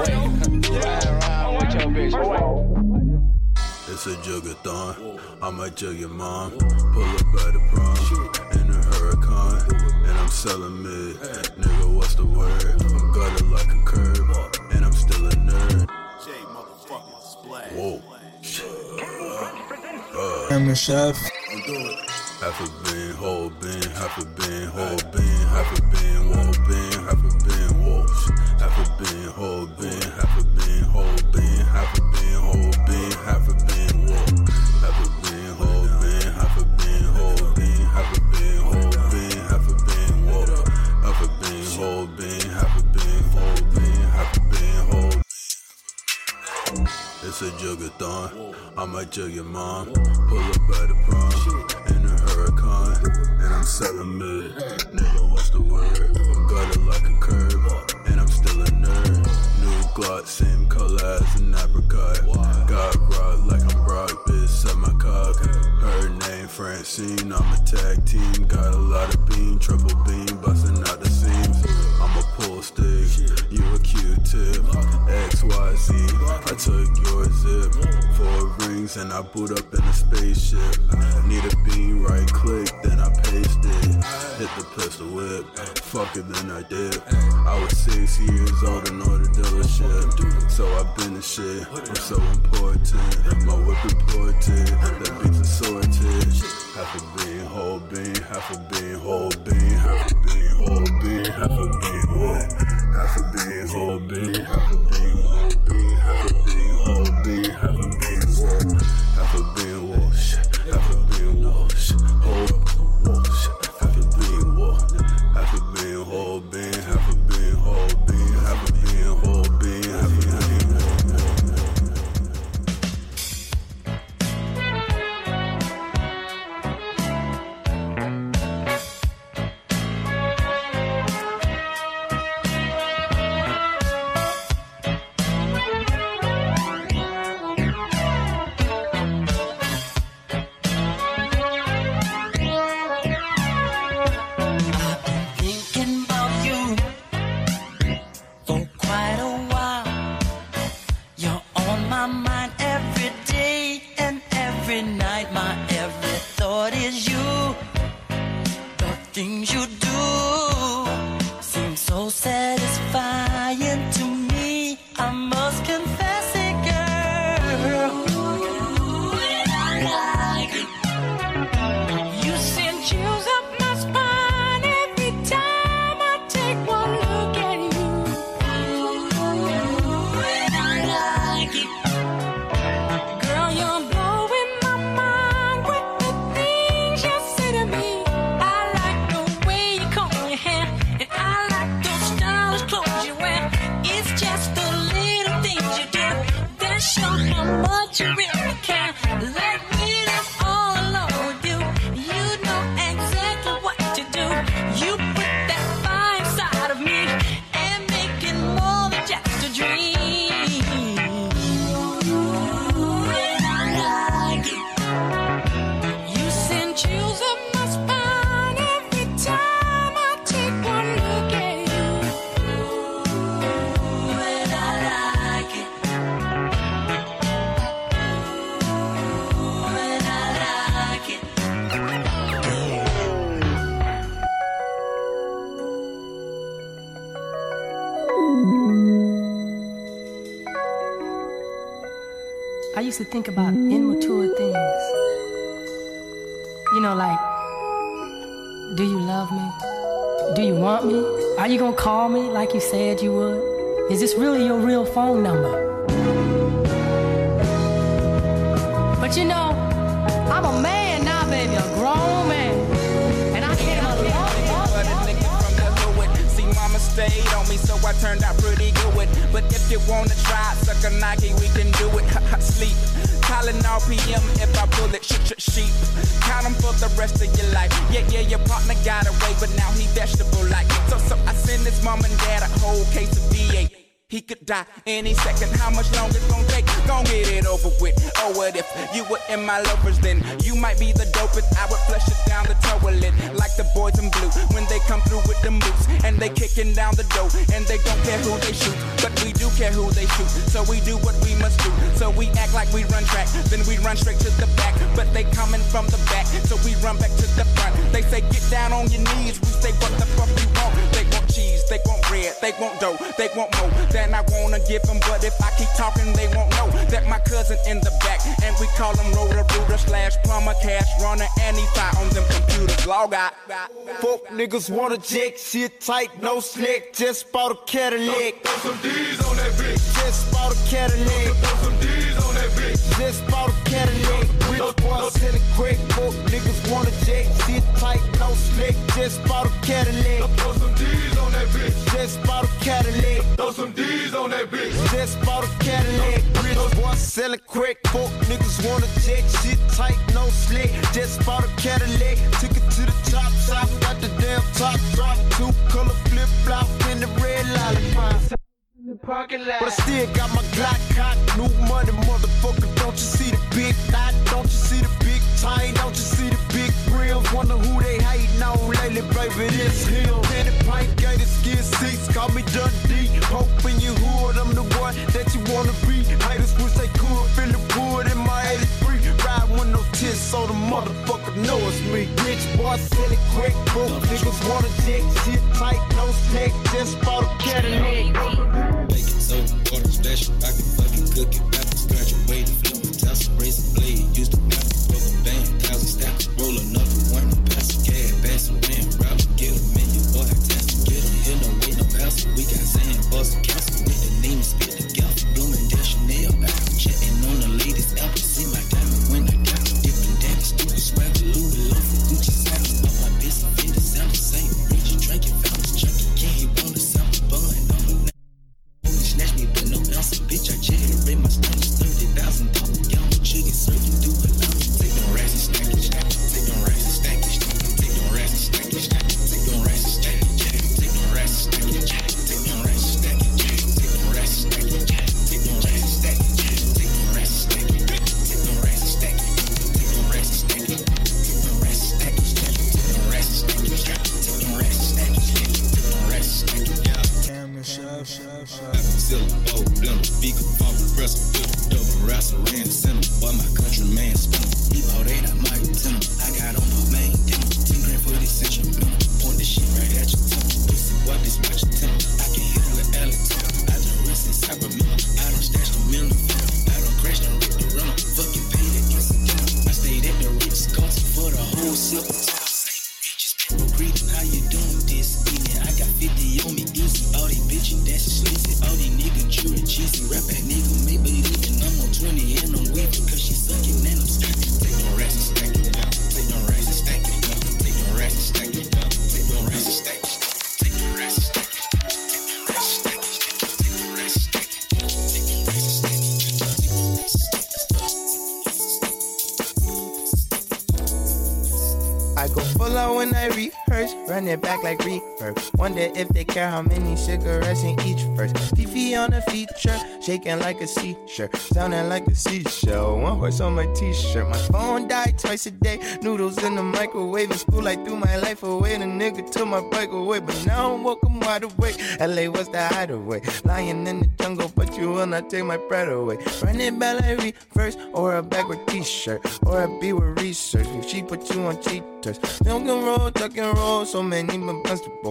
Wait, ride around with your bitch. It's a jugathon. I might jug your mom. Pull up at the prom in and I'm selling mid. Nigga, what's the word? I'm gutter like a curb, and I'm still a nerd. Whoa. Cam the chef. Half a bin, whole bin, half a bin, whole bin, half a bin, whole bin, half a bin, whoa. Half a bin, whole bin, half a bin, It's a jugathon. I might jug your mom. Pull up at the prom in a hurricane, and I'm selling mid. Nigga, what's the word? I'm gutter like a curb, and I'm still a nerd. New Glock, same color as an apricot. Got rock like I'm Brock, bitch, set my cock. Her name Francine, I'm a tag team. Got a lot of beam, triple beam, busting And I boot up in a spaceship. Need a beam, right click, then I paste it. Hit the the whip. Fuck it, then I did. I was six years old and the dealership. So I've been the shit. I'm so important. My whip important. That beats assorted. Half a bean, whole bean, half a bean, whole bean, half a bean, whole bean, half a bean, whole, half a bean, whole bean, half a bean, whole bean, half a bean, whole bean, a bean, think about immature things. You know, like, do you love me? Do you want me? Are you gonna call me like you said you would? Is this really your real phone number? But you know, I'm a man now, baby, a grown man. Stayed on me, so I turned out pretty good. But if you wanna try, RPM if I pull it, shit, shit, sheep. Count 'em for the rest of your life. Yeah, yeah, your partner got away, but now he vegetable like. So, so I send his mom and dad a whole case of V8. He could die any second. How much longer it's gonna take? Gon' get it over with. Oh, what if you were in my lovers then? You might be the dopest. I would flush it down the toilet like the boys in blue when they come through with the moves and they kicking down the door and they don't care who they shoot, but we do care who they shoot. So we do what we must do. So we act like we run track, then we run straight to the back. But they coming from the back, so we run back to the front. They say get down on your knees. We say what the fuck you bread, they want dough, they want more than I wanna give them. But if I keep talking, they won't know that my cousin in the back, and we call him roller rooter slash plumber, cash runner, and he fire on them computers. Log out. Fuck niggas wanna jack shit tight, no slick. Just bought a Cadillac. Throw some D's on that bitch. Just bought a Cadillac. Throw some D's on that bitch. Just bought a Cadillac. Rich boy selling crack. Fuck niggas wanna jack shit tight, no slick. Just bought a Cadillac. Throw some D's on bitch. Just bought a Cadillac. Throw some D's on that bitch. Just bought a Cadillac. Rich boy selling crack. Fuck niggas wanna jack shit tight, no slick. Just bought a Cadillac. Took it to the top shop. Got the damn top drop. Two color flip flop in the red lollipop. But I still got my Glock cock, new money, motherfucker. Don't you see the big knot? Don't you see the big chain? Don't you see the big grills? Wonder who they hating on lately, baby. This him. Danny Pint gated skin seats, call me Dundee. Hope in your hood, I'm the one that you wanna be. Haters wish they could feel the wood in my 83. Ride with no tits, so the motherfucker nigga know it's me. Rich boy, silly quick, book. Niggas wanna check, shit tight, no stick. Just bought a Cadillac. Bacon, soda, water, special. I can fucking cook it. Apples graduated, a Tesla, razor blade. Used to map a rubber band, thousand stack, roll another one. Pass a cab, pass a ram, rob get a million, boy, I test get a hill, no way, no hassle. We got sand, bust, castle And back like re Wonder if they care how many cigarettes in each verse. Fifi on a feature, shaking like a sea-shirt, sounding like a seashell. One horse on my t-shirt. My phone died twice a day. Noodles in the microwave. In school, I threw my life away. The nigga took my bike away, but now I'm welcome wide awake. LA was the hideaway. Lying in the jungle, but you will not take my breath away. Run it back like reverse, or a backward t-shirt, or a B with research. If she put you on cheaters. Milk and roll, tuck and roll, so many but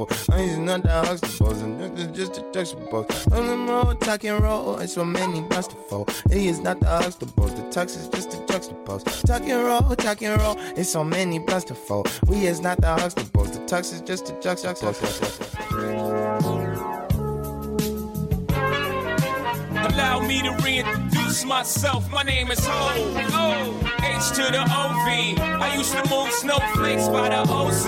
basketball. I is not the Huxtables, and this is just the textbooks. Milk and roll, tuck and roll, and so many basketball. It is not the Huxtables, the tux is just the juxtapose. Tuck and roll, tuck and roll, it's so many basketball. We is not the Huxtables, the tux is just the Allow me to reintroduce myself. My name is Ho. O. H to the OV. I used to move snowflakes by the OZ.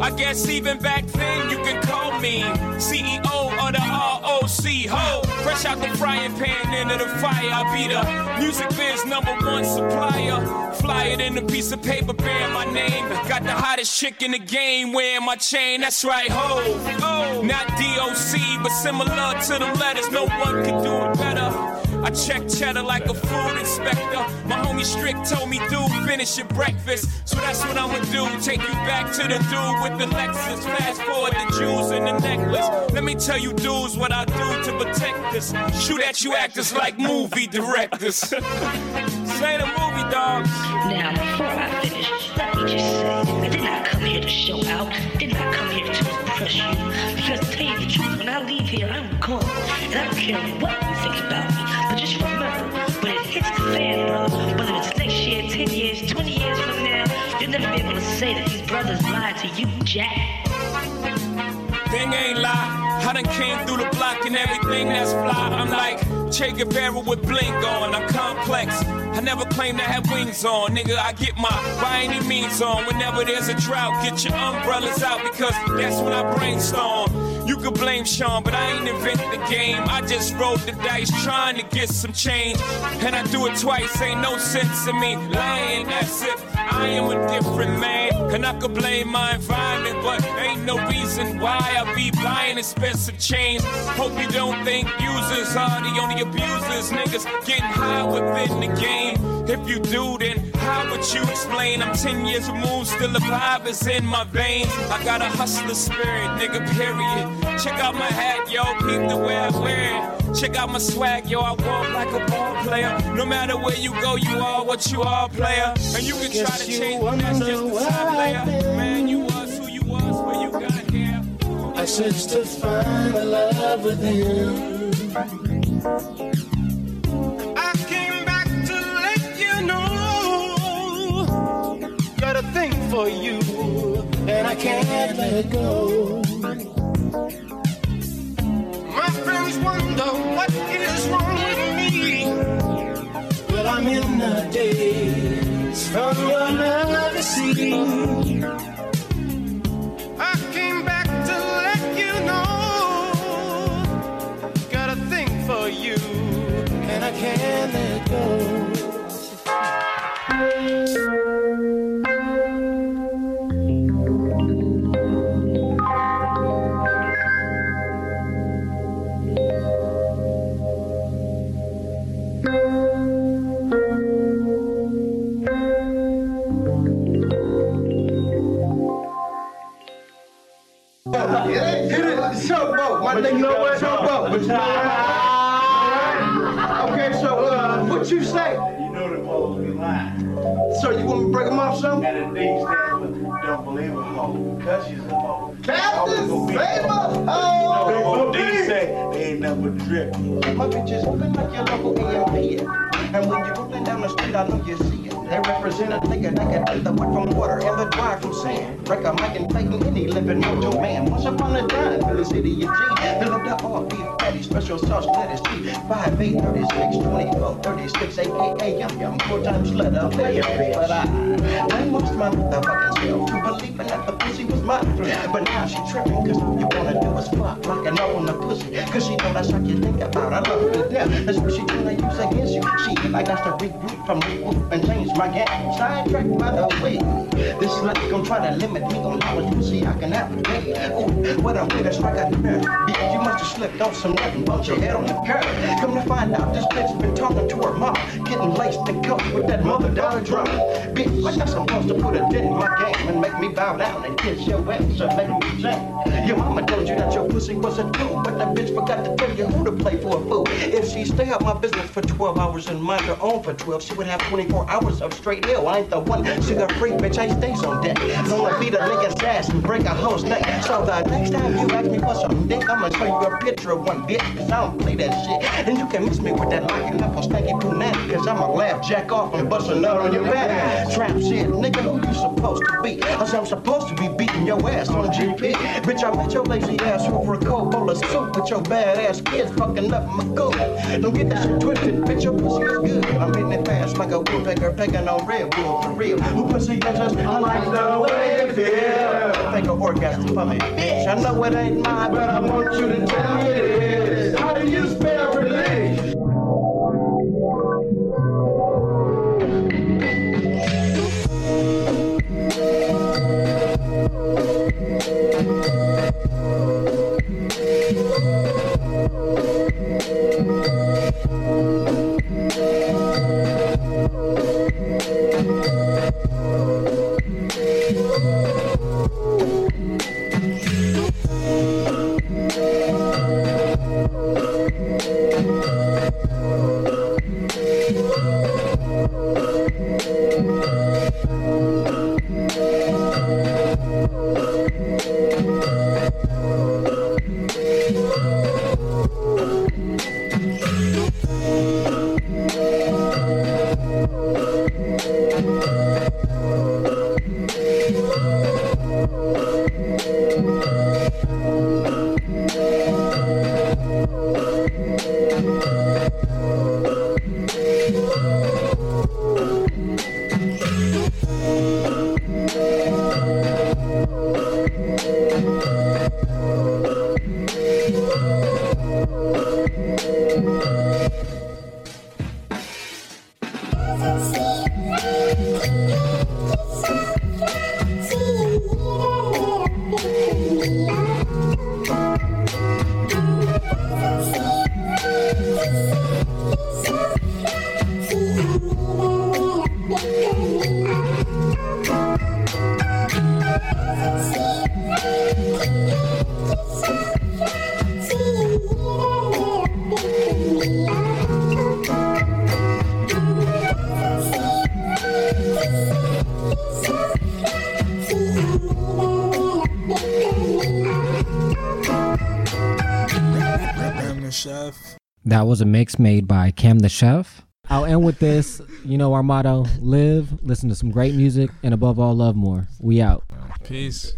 I guess even back then you can call me CEO of the ROC. Ho. Fresh out the frying pan into the fire. I be the music biz number one supplier. Fly it in a piece of paper bearing my name. Got the hottest chick in the game wearing my chain. That's right, ho. Oh, not DOC, but similar to them letters. No one could do it better. I check cheddar like a food inspector. My homie Strick told me, dude, finish your breakfast. So that's what I'ma do. Take you back to the dude with the Lexus. Fast forward the jewels and the necklace. Let me tell you, dudes, what I do to protect us. Shoot at you actors like movie directors. Say the movie, dog. Now, before I finish, let me just say, I did not come here to show out. Did not come here to impress you. Because tell you the truth, when I leave here, I'm gone. And I don't care what lied you, Jack. Thing ain't lie. I done came through the block and everything that's fly. I'm like Che Guevara with blink on. I'm complex. I never claim to have wings on. Nigga, I get my by any means on. Whenever there's a drought, get your umbrellas out because that's when I brainstorm. You could blame Sean, but I ain't invent the game. I just rolled the dice trying to get some change. And I do it twice, ain't no sense in me lying. That's it. I am a different man. And I could blame my environment, but ain't no reason why I be buying expensive chains. Hope you don't think users are the only abusers. Niggas getting high within the game. If you do, then how would you explain? I'm 10 years removed, still alive, it's in my veins. I got a hustler spirit, nigga, period. Check out my hat, yo, peep the way I wear it. Check out my swag, yo, I walk like a ball player. No matter where you go, you are what you are, player. And you can try to change, but that's just the top layer. Man, you was who you was when you got here. I searched to find a love within. I came back to let you know. Got a thing for you, and I can't let go. Wonder what is wrong with me. Well, I'm in the days from your love, see. Showboat. My nigga, you know what? Showboat. But you know what? Okay, so uh, what you say? You know the folks be lying. So you want me to break them off some? And the D stands for don't believe a hoe, cause she's a hoe. Captain Saber! Oh! D say they ain't nothing but drip. My bitches looking like your local EMP. And when you're rolling down the street, I know you see it. They represent a can take the wet from water and the dry from sand. Break a mic and play any living mojo man. Once upon a time, Philly City, you G. The all beef patty, special sauce, lettuce, tea. 5, 8, 36, 24, 36, aka Yum Yum. Four times let up there, But I, I lost my motherfucking self to believing that the pussy was mine. But now she tripping, cause all you wanna do is fuck, like an on the pussy. Cause she know that's what you think about. I love her to death. That's what she tryna use against you. She like that's to regroup from the and change my game. Sidetracked by the way. This slut gon' try to limit me on how much pussy I can have a. Ooh, what a way to strike the nerve. Must have slipped on some nothing, bumped your head on the curb. Come to find out, this bitch been talking to her mom, getting laced and covered with that mother dollar drum. Bitch, like I'm supposed to put a dent in my game and make me bow down and kiss your ass or make me shame. Your mama told you that your pussy was a tool, but that bitch forgot to tell you who to play for a fool. If she stay out my business for 12 hours and mind her own for 12, she would have 24 hours of straight hell. I ain't the one sugar free bitch, I stays on deck. Gonna beat a nigga's ass and break a hoe's neck. So the next time you ask me for some dick, I'ma show you a picture of one bitch, cause I don't play that shit. And you can miss me with that locking up on stanky poo cause I'ma laugh, jack off, and bust a nut on your back. Trap shit, nigga, who you supposed to be? Cause I'm supposed to be beating your ass on GP. Bitch, I met your lazy ass over a cold bowl of soup with your bad ass kids fucking up my goal. Don't get that shit twisted, bitch, your pussy is good. I'm hitting it fast like a woodpecker pecking on Red Bull for real. Who pussy is just I like the way it feel. Take a orgasm for me, bitch. I know it ain't mine, but I want you to How do you spell was a mix made by Cam the Chef. I'll end with this. You know our motto: live, listen to some great music, and above all, love more. We out. Peace.